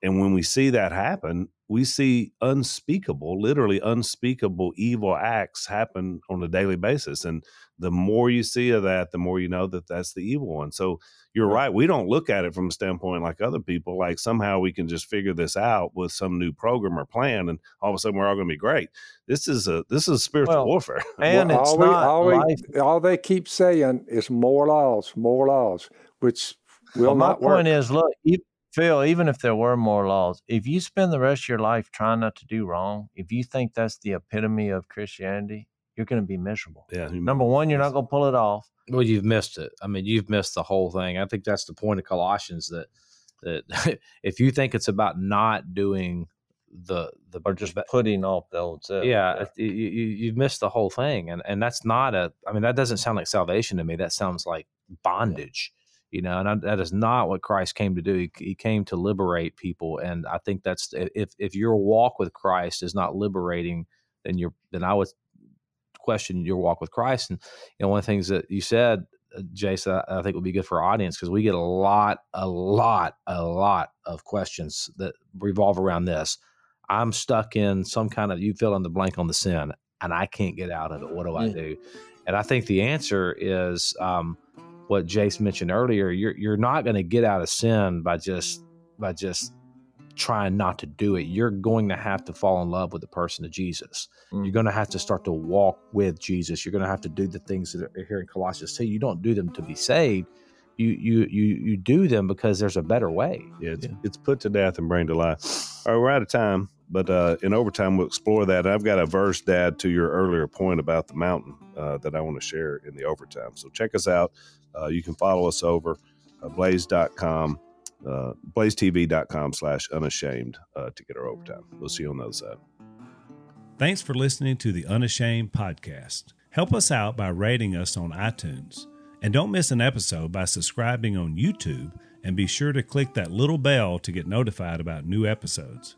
and when we see that happen, we see unspeakable, literally unspeakable evil acts happen on a daily basis. And the more you see of that, the more you know that that's the evil one. So you're right. We don't look at it from a standpoint like other people, like somehow we can just figure this out with some new program or plan, and all of a sudden we're all going to be great. This is a this is spiritual Well, warfare. And Well, it's all, we, not all, we- all they keep saying is more laws, more laws, which will Well, my not work. point is, look, Phil, even if there were more laws, if you spend the rest of your life trying not to do wrong, if you think that's the epitome of Christianity, you're going to be miserable. Yeah. Number one, you're not going to pull it off. Well, you've missed it. I mean, you've missed the whole thing. I think that's the point of Colossians that that if you think it's about not doing the the Or just putting off the old self. yeah, you, you you've missed the whole thing, and and that's not a. I mean, that doesn't sound like salvation to me. That sounds like bondage. You know, and I, that is not what Christ came to do. He, he came to liberate people, and I think that's if if your walk with Christ is not liberating, then you're then I would question your walk with Christ. And you know, one of the things that you said, uh, Jason, I, I think would be good for our audience because we get a lot, a lot, a lot of questions that revolve around this. I'm stuck in some kind of you fill in the blank on the sin, and I can't get out of it. What do I do? And I think the answer is um, what Jase mentioned earlier. You're you're not going to get out of sin by just by just trying not to do it. You're going to have to fall in love with the person of Jesus. Mm. You're going to have to start to walk with Jesus. You're going to have to do the things that are here in Colossians 2. You don't do them to be saved. You you you you do them because there's a better way. Yeah, it's, it's put to death and bring to life. All right, we're out of time, but uh, in overtime we'll explore that. I've got a verse, Dad, to your earlier point about the mountain uh, that I want to share in the overtime. So check us out. Uh, you can follow us over uh, blaze.com, uh, blazetv.com slash unashamed uh, to get our overtime. We'll see you on the other side. Thanks for listening to the Unashamed podcast. Help us out by rating us on iTunes. And don't miss an episode by subscribing on YouTube and be sure to click that little bell to get notified about new episodes.